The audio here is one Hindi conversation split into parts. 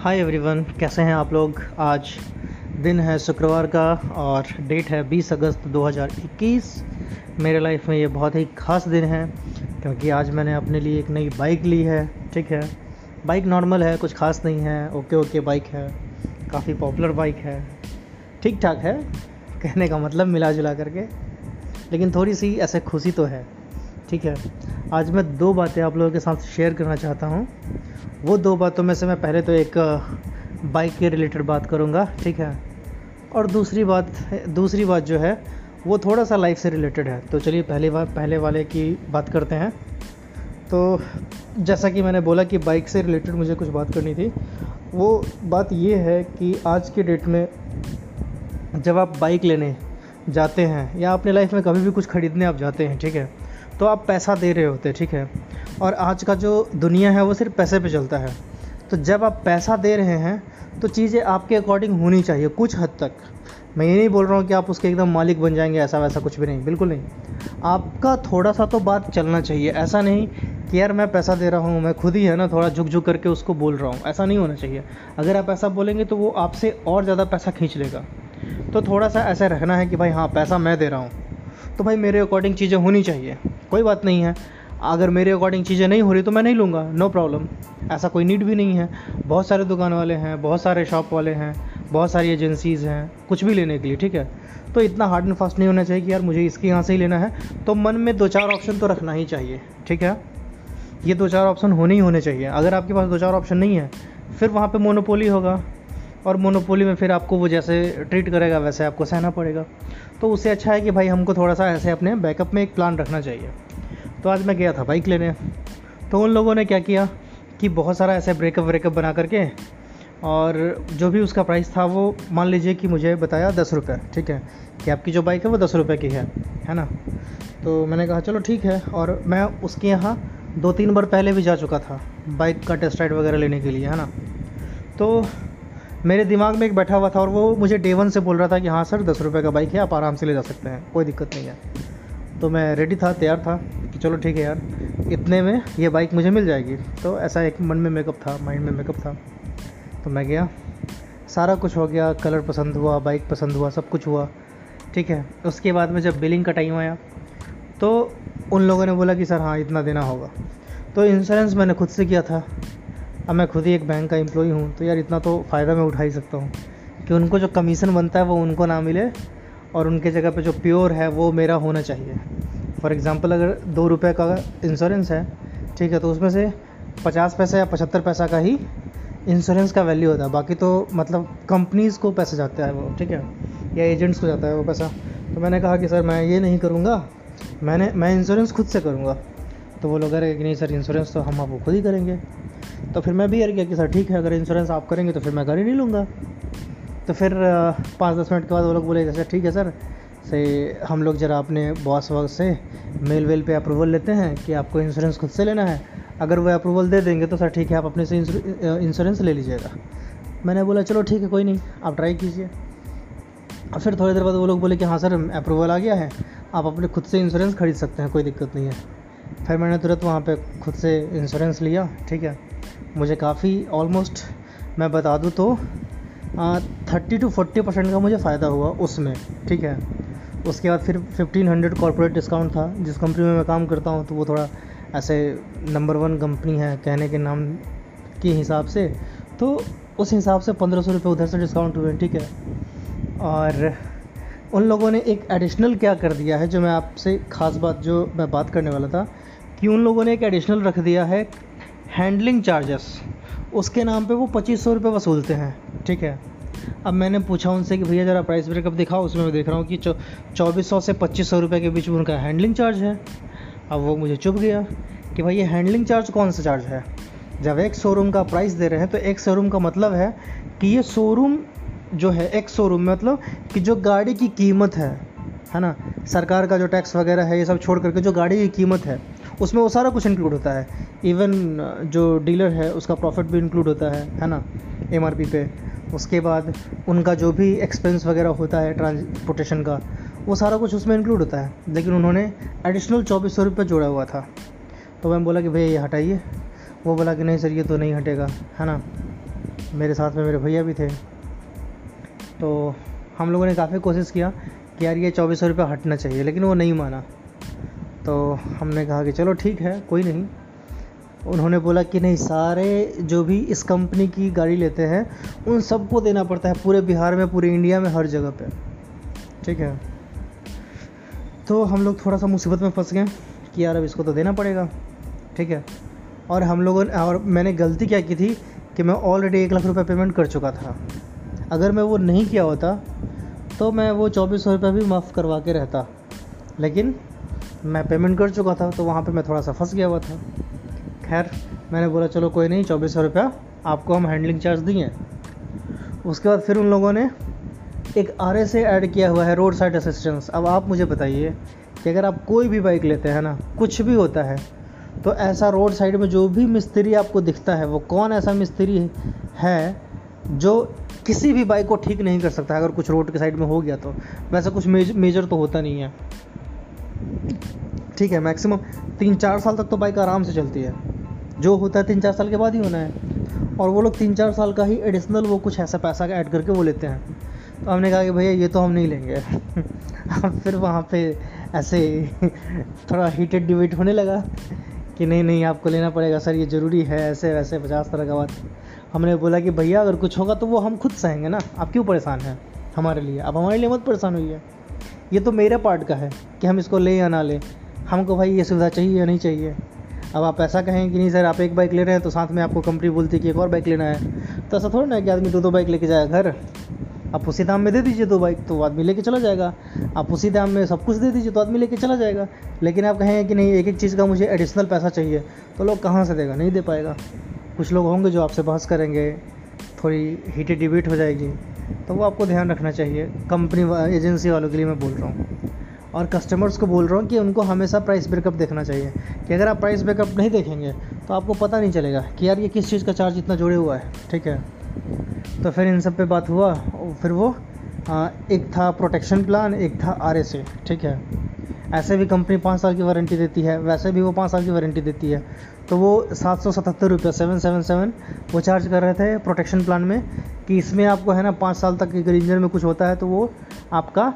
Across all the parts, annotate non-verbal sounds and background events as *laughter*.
हाय एवरीवन कैसे हैं आप लोग? आज दिन है शुक्रवार का और डेट है 20 अगस्त 2021 मेरे लाइफ में ये बहुत ही ख़ास दिन है क्योंकि आज मैंने अपने लिए एक नई बाइक ली है, ठीक है? बाइक नॉर्मल है, कुछ ख़ास नहीं है ओके ओके बाइक है, काफ़ी पॉपुलर बाइक है। ठीक ठाक है, कहने का मतलब मिला जुला करके। लेकिन थोड़ी सी ऐसे खुशी तो है। ठीक है? आज मैं दो बातें आप लोगों के साथ शेयर करना चाहता हूँ। वो दो बातों में से मैं पहले तो एक बाइक के रिलेटेड बात करूँगा, ठीक है? और दूसरी बात दूसरी बात जो है, वो थोड़ा सा लाइफ से रिलेटेड है। तो चलिए पहले बार पहले वाले की बात करते हैं। तो जैसा कि मैंने बोला कि बाइक से रिलेटेड मुझे कुछ बात करनी थी, वो बात ये है कि आज के डेट में जब आप बाइक लेने जाते हैं या अपने लाइफ में कभी भी कुछ ख़रीदने आप जाते हैं, ठीक है? तो आप पैसा दे रहे होते, ठीक है? और आज का जो दुनिया है, वो सिर्फ़ पैसे पे चलता है। तो जब आप पैसा दे रहे हैं तो चीज़ें आपके अकॉर्डिंग होनी चाहिए, कुछ हद तक। मैं ये नहीं बोल रहा हूँ कि आप उसके एकदम मालिक बन जाएँगे, ऐसा वैसा कुछ भी नहीं, बिल्कुल नहीं। आपका थोड़ा सा तो बात चलना चाहिए, ऐसा नहीं कि यार मैं पैसा दे रहा हूँ, मैं खुद ही है ना, थोड़ा झुक झुक करके उसको बोल रहा हूँ, ऐसा नहीं होना चाहिए। अगर आप ऐसा बोलेंगे तो वो आपसे और ज़्यादा पैसा खींच लेगा। तो थोड़ा सा ऐसा रहना है कि भाई हाँ पैसा मैं दे रहा हूँ। तो भाई मेरे अकॉर्डिंग चीज़ें होनी चाहिए। कोई बात नहीं है। अगर मेरे अकॉर्डिंग चीज़ें नहीं हो रही तो मैं नहीं लूँगा। नो प्रॉब्लम ऐसा कोई नीड भी नहीं है। बहुत सारे दुकान वाले हैं, बहुत सारे शॉप वाले हैं, बहुत सारी एजेंसीज़ हैं, कुछ भी लेने के लिए, ठीक है? तो इतना हार्ड एंड फास्ट नहीं होना चाहिए कि यार मुझे इसके यहाँ से ही लेना है। तो मन में दो चार ऑप्शन तो रखना ही चाहिए, ठीक है? ये दो चार ऑप्शन होने ही होने चाहिए। अगर आपके पास दो चार ऑप्शन नहीं है, फिर वहाँ पे मोनोपोली होगा। और मोनोपोली में फिर आपको वो जैसे ट्रीट करेगा, वैसे आपको सहना पड़ेगा। तो उससे अच्छा है कि भाई हमको थोड़ा सा ऐसे अपने बैकअप में एक प्लान रखना चाहिए। तो आज मैं गया था बाइक लेने। तो उन लोगों ने क्या किया कि बहुत सारा ऐसे ब्रेकअप व्रेकअप बना करके और जो भी उसका प्राइस था वो मान लीजिए कि मुझे बताया दस रुपये ठीक है? कि आपकी जो बाइक है वो दस रुपये की है है ना? तो मैंने कहा, चलो ठीक है। और मैं उसके यहाँ दो तीन बार पहले भी जा चुका था बाइक का टेस्ट राइड वगैरह लेने के लिए, है ना? तो मेरे दिमाग में एक बैठा हुआ था और वो मुझे डे वन से बोल रहा था कि हाँ सर, दस रुपये का बाइक है, आप आराम से ले जा सकते हैं, कोई दिक्कत नहीं है। तो मैं रेडी था, तैयार था कि चलो ठीक है यार, इतने में ये बाइक मुझे मिल जाएगी। तो ऐसा एक मन में मेकअप था माइंड में मेकअप था। तो मैं गया, सारा कुछ हो गया कलर पसंद हुआ बाइक पसंद हुआ, सब कुछ हुआ, ठीक है। उसके बाद में जब बिलिंग का टाइम आया तो उन लोगों ने बोला कि सर हाँ इतना देना होगा। तो इंश्योरेंस मैंने खुद से किया था। अब मैं खुद ही एक बैंक का एम्प्लॉई हूँ तो यार इतना तो फ़ायदा मैं उठा ही सकता हूँ कि उनको जो कमीशन बनता है, वो उनको ना मिले और उनके जगह पे जो प्योर है, वो मेरा होना चाहिए। फॉर एग्ज़ाम्पल अगर दो रुपये का इंश्योरेंस है, ठीक है तो उसमें से पचास पैसा या पचहत्तर पैसा का ही इंश्योरेंस का वैल्यू होता है। बाकी तो मतलब कंपनीज़ को पैसा जाता है वो, ठीक है, या एजेंट्स को जाता है वो पैसा। तो मैंने कहा कि, सर, मैं ये नहीं करूँगा, मैंने, मैं इंश्योरेंस खुद से करूँगा। तो वो लोग कि, नहीं, सर इंश्योरेंस तो हम आपको खुद ही करेंगे। तो फिर मैं भी यार किया कि, सर, ठीक है, अगर इंश्योरेंस आप करेंगे तो फिर मैं गाड़ी नहीं लूँगा। तो फिर पाँच दस मिनट के बाद वो लोग बोले, जैसे, ठीक है, सर, से हम लोग ज़रा अपने बॉस वॉस से मेल वेल पे अप्रूवल लेते हैं कि आपको इंश्योरेंस खुद से लेना है। अगर वह अप्रूवल दे देंगे तो सर, ठीक है, आप अपने से इंश्योरेंस ले लीजिएगा। मैंने बोला, चलो, ठीक है, कोई नहीं, आप ट्राई कीजिए। और फिर थोड़ी देर बाद वो लोग बोले कि हाँ सर अप्रूवल आ गया है, आप अपने खुद से इंश्योरेंस खरीद सकते हैं, कोई दिक्कत नहीं है। फिर मैंने तुरंत वहाँ पे खुद से इंश्योरेंस लिया, ठीक है। मुझे काफ़ी ऑलमोस्ट मैं बता दूँ तो थर्टी टू फोर्टी परसेंट का मुझे फ़ायदा हुआ उसमें, ठीक है? उसके बाद फिर फिफ्टीन हंड्रेड कॉरपोरेट डिस्काउंट था, जिस कंपनी में मैं काम करता हूँ तो वो थोड़ा ऐसे नंबर वन कंपनी है, कहने के नाम के हिसाब से तो उस हिसाब से पंद्रह सौ रुपये उधर से डिस्काउंट हुए, ठीक है? और उन लोगों ने एक एडिशनल क्या कर दिया है, जो मैं आपसे ख़ास बात, जो मैं बात करने वाला था, कि उन लोगों ने एक एडिशनल रख दिया है हैंडलिंग चार्जेस, उसके नाम पे वो पच्चीस सौ रुपये वसूलते हैं, ठीक है? अब मैंने पूछा उनसे कि भैया ज़रा प्राइस ब्रेकअप दिखाओ, उसमें मैं देख रहा हूँ कि चौबीस सौ से पच्चीस सौ रुपये के बीच में उनका हैंडलिंग चार्ज है। अब वो मुझे चुप गया कि भाई ये हैंडलिंग चार्ज कौन सा चार्ज है? जब एक शोरूम का प्राइस दे रहे हैं तो एक शोरूम का मतलब है कि ये शोरूम जो है, एक शोरूम मतलब कि जो गाड़ी की कीमत है है ना? सरकार का जो टैक्स वगैरह है, ये सब छोड़ करके जो गाड़ी की कीमत है उसमें वो सारा कुछ इंक्लूड होता है। इवन जो डीलर है, उसका प्रॉफिट भी इंक्लूड होता है है ना एमआरपी पे। उसके बाद उनका जो भी एक्सपेंस वगैरह होता है ट्रांसपोर्टेशन का, वो सारा कुछ उसमें इंक्लूड होता है। लेकिन उन्होंने एडिशनल चौबीस सौ रुपये जोड़ा हुआ था। तो मैं बोला कि, भैया, ये हटाइए। वो बोला कि, नहीं सर, ये तो नहीं हटेगा। है ना? मेरे साथ में मेरे भैया भी थे। तो हम लोगों ने काफ़ी कोशिश किया कि यार, ये चौबीस सौ रुपये हटना चाहिए, लेकिन वो नहीं माना। तो हमने कहा कि चलो ठीक है, कोई नहीं। उन्होंने बोला कि नहीं, सारे जो भी इस कंपनी की गाड़ी लेते हैं, उन सबको देना पड़ता है पूरे बिहार में, पूरे इंडिया में, हर जगह पे। ठीक है? तो हम लोग थोड़ा सा मुसीबत में फंस गए कि यार अब इसको तो देना पड़ेगा। ठीक है? और हम लोगों ने, और मैंने गलती क्या की थी कि मैं ऑलरेडी एक लाख रुपये पेमेंट कर चुका था। अगर मैं वो नहीं किया होता तो मैं वो चौबीस सौ रुपये भी माफ़ करवा के रहता। लेकिन मैं पेमेंट कर चुका था तो वहाँ पे मैं थोड़ा सा फंस गया हुआ था। खैर मैंने बोला चलो कोई नहीं चौबीस सौ रुपया आपको हम हैंडलिंग चार्ज दिए उसके बाद फिर उन लोगों ने एक आर एस ऐड किया हुआ है रोड साइड असिस्टेंस अब आप मुझे बताइए कि अगर आप कोई भी बाइक लेते हैं ना कुछ भी होता है तो ऐसा रोड साइड में जो भी मिस्त्री आपको दिखता है वो कौन ऐसा मिस्त्री है जो किसी भी बाइक को ठीक नहीं कर सकता? अगर कुछ रोड के साइड में हो गया तो। वैसा कुछ मेज, मेजर तो होता नहीं है। ठीक है मैक्सिमम तीन चार साल तक तो बाइक आराम से चलती है। जो होता है तीन चार साल के बाद ही होना है। और वो लोग तीन चार साल का ही एडिशनल वो कुछ ऐसा पैसा ऐड करके वो लेते हैं। तो हमने कहा कि भैया, ये तो हम नहीं लेंगे। *laughs* फिर वहाँ पे ऐसे *laughs* थोड़ा हीटेड डिबेट होने लगा कि नहीं नहीं, आपको लेना पड़ेगा सर, ये ज़रूरी है, ऐसे, वैसे, पचास तरह का बात। हमने बोला कि भैया, अगर कुछ होगा तो वो हम खुद सहेंगे ना। आप क्यों परेशान हैं? हमारे लिए। अब हमारे लिए मत परेशान हुई है। ये तो मेरे पार्ट का है कि हम इसको लें या ना लें। हमको भाई ये सुविधा चाहिए या नहीं चाहिए। अब आप ऐसा कहें कि नहीं, सर, आप एक बाइक ले रहे हैं तो साथ में आपको कंपनी बोलती है कि एक और बाइक लेना है। तो ऐसा थोड़ा ना कि आदमी दो दो बाइक लेके जाएगा घर। आप उसी दाम में दे दीजिए दो बाइक तो आदमी लेके चला जाएगा। आप उसी दाम में सब कुछ दे दीजिए तो आदमी लेके चला जाएगा। लेकिन आप कहें कि नहीं एक एक चीज़ का मुझे एडिशनल पैसा चाहिए तो लोग कहाँ से देगा? नहीं दे पाएगा। कुछ लोग होंगे जो आपसे बहस करेंगे, थोड़ी हीटेड डिबेट हो जाएगी। तो वो आपको ध्यान रखना चाहिए। कंपनी एजेंसी वालों के लिए मैं बोल रहा हूँ। और कस्टमर्स को बोल रहा हूँ कि उनको हमेशा प्राइस ब्रेकअप देखना चाहिए। कि अगर आप प्राइस ब्रेकअप नहीं देखेंगे तो आपको पता नहीं चलेगा कि यार ये किस चीज़ का चार्ज इतना जुड़े हुआ है ठीक है? तो फिर इन सब पे बात हुआ फिर वो आ, एक था प्रोटेक्शन प्लान एक था आरएसए ठीक है? ऐसे भी कंपनी पाँच साल की वारंटी देती है वैसे भी वो पाँच साल की वारंटी देती है। तो वो सात सौ सतहत्तर रुपये सेवन सेवन सेवन वो चार्ज कर रहे थे प्रोटेक्शन प्लान में। कि इसमें आपको है ना पाँच साल तक अगर इंजन में कुछ होता है तो वो आपका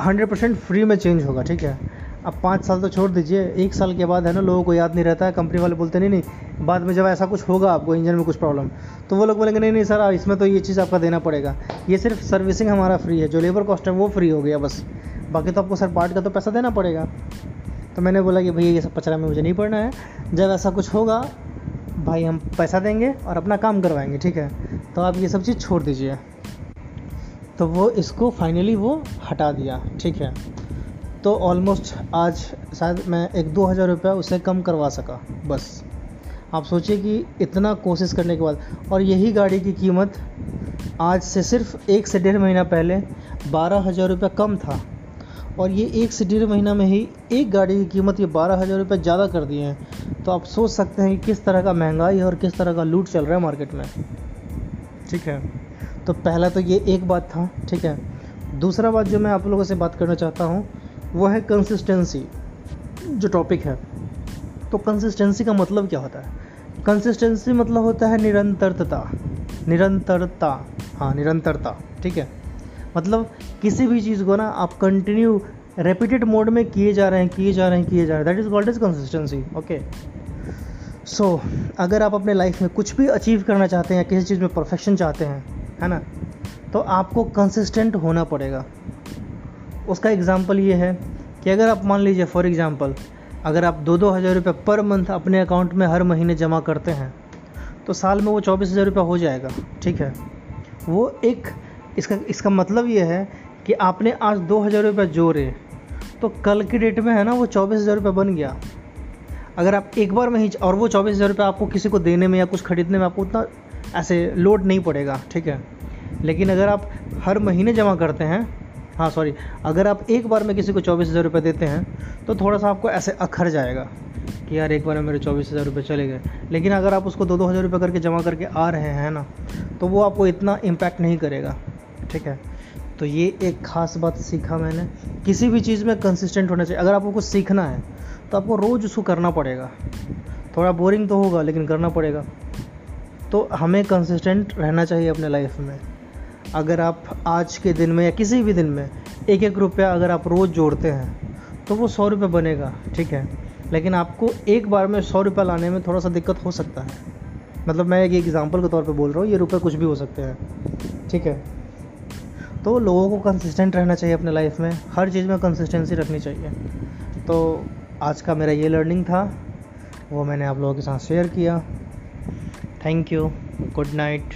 हंड्रेड परसेंट फ्री में चेंज होगा, ठीक है? अब पाँच साल तो छोड़ दीजिए, एक साल के बाद है ना लोगों को याद नहीं रहता है कंपनी वाले बोलते, नहीं नहीं, बाद में जब ऐसा कुछ होगा आपको इंजन में कुछ प्रॉब्लम तो वो लोग बोलेंगे, नहीं नहीं, सर इसमें तो ये चीज़ आपका देना पड़ेगा। ये सिर्फ़ सर्विसिंग हमारा फ्री है, जो लेबर कॉस्ट है वो फ्री हो गया, बस। बाकी तो आपको सर पार्ट का तो पैसा देना पड़ेगा। तो मैंने बोला कि, भैया, ये सब पचरा में मुझे नहीं पड़ना है। जब ऐसा कुछ होगा भाई हम पैसा देंगे और अपना काम करवाएँगे, ठीक है? तो आप ये सब चीज़ छोड़ दीजिए। तो वो इसको फाइनली वो हटा दिया, ठीक है? तो ऑलमोस्ट आज शायद मैं एक दो हज़ार रुपया उससे कम करवा सका, बस। आप सोचिए कि इतना कोशिश करने के बाद, और यही गाड़ी की कीमत आज से सिर्फ़ एक से डेढ़ महीना पहले बारह हज़ार रुपया कम था। और ये एक से डेढ़ महीना में ही एक गाड़ी की कीमत ये बारह हज़ार रुपये ज़्यादा कर दिए हैं। तो आप सोच सकते हैं कि किस तरह का महँगाई है और किस तरह का लूट चल रहा है मार्केट में। ठीक है? तो पहला तो ये एक बात था, ठीक है? दूसरा बात जो मैं आप लोगों से बात करना चाहता हूँ, वो है कंसिस्टेंसी जो टॉपिक है। तो कंसिस्टेंसी का मतलब क्या होता है? कंसिस्टेंसी मतलब होता है निरंतरता। निरंतरता। हाँ निरंतरता, ठीक है? मतलब किसी भी चीज़ को ना आप कंटिन्यू रेपिटेड मोड में किए जा रहे हैं, किए जा रहे हैं, किए जा रहे हैं। That is called is consistency okay so अगर आप अपने लाइफ में कुछ भी अचीव करना चाहते हैं किसी चीज़ में परफेक्शन चाहते हैं, है ना? तो आपको कंसिस्टेंट होना पड़ेगा। उसका एग्ज़ाम्पल ये है कि अगर आप मान लीजिए फॉर एग्ज़ाम्पल अगर आप दो दो हज़ार रुपये पर मंथ अपने अकाउंट में हर महीने जमा करते हैं तो साल में वो चौबीस हज़ार रुपये हो जाएगा, ठीक है? वो एक इसका इसका मतलब ये है कि आपने आज दो हज़ार रुपये जोड़े तो कल की डेट में है ना वो चौबीस हज़ार रुपये बन गया। अगर आप एक बार में ही, और वो चौबीस हज़ार रुपये आपको किसी को देने में या कुछ खरीदने में आपको उतना ऐसे लोड नहीं पड़ेगा, ठीक है? लेकिन अगर आप हर महीने जमा करते हैं हाँ सॉरी अगर आप एक बार में किसी को चौबीस हज़ार रुपये देते हैं तो थोड़ा सा आपको ऐसे अखर जाएगा कि यार, एक बार में मेरे चौबीस हज़ार रुपये चले गए। लेकिन अगर आप उसको दो दो हज़ार रुपये करके जमा करके आ रहे हैं ना तो वो आपको इतना इम्पैक्ट नहीं करेगा। ठीक है? तो ये एक ख़ास बात सीखा मैंने। किसी भी चीज़ में कंसिस्टेंट होना चाहिए। अगर आपको कुछ सीखना है तो आपको रोज़ उसको करना पड़ेगा। थोड़ा बोरिंग तो होगा, लेकिन करना पड़ेगा। तो हमें कंसिस्टेंट रहना चाहिए अपने लाइफ में। अगर आप आज के दिन में या किसी भी दिन में एक एक रुपया अगर आप रोज़ जोड़ते हैं तो वो सौ रुपये बनेगा, ठीक है? लेकिन आपको एक बार में सौ रुपये लाने में थोड़ा सा दिक्कत हो सकता है। मतलब मैं एक एग्ज़ाम्पल के तौर पे बोल रहा हूँ, ये रुपये कुछ भी हो सकते हैं, ठीक है? तो लोगों को कंसिस्टेंट रहना चाहिए अपने लाइफ में। हर चीज़ में कंसिस्टेंसी रखनी चाहिए। तो आज का मेरा ये लर्निंग था, वो मैंने आप लोगों के साथ शेयर किया। Thank you good night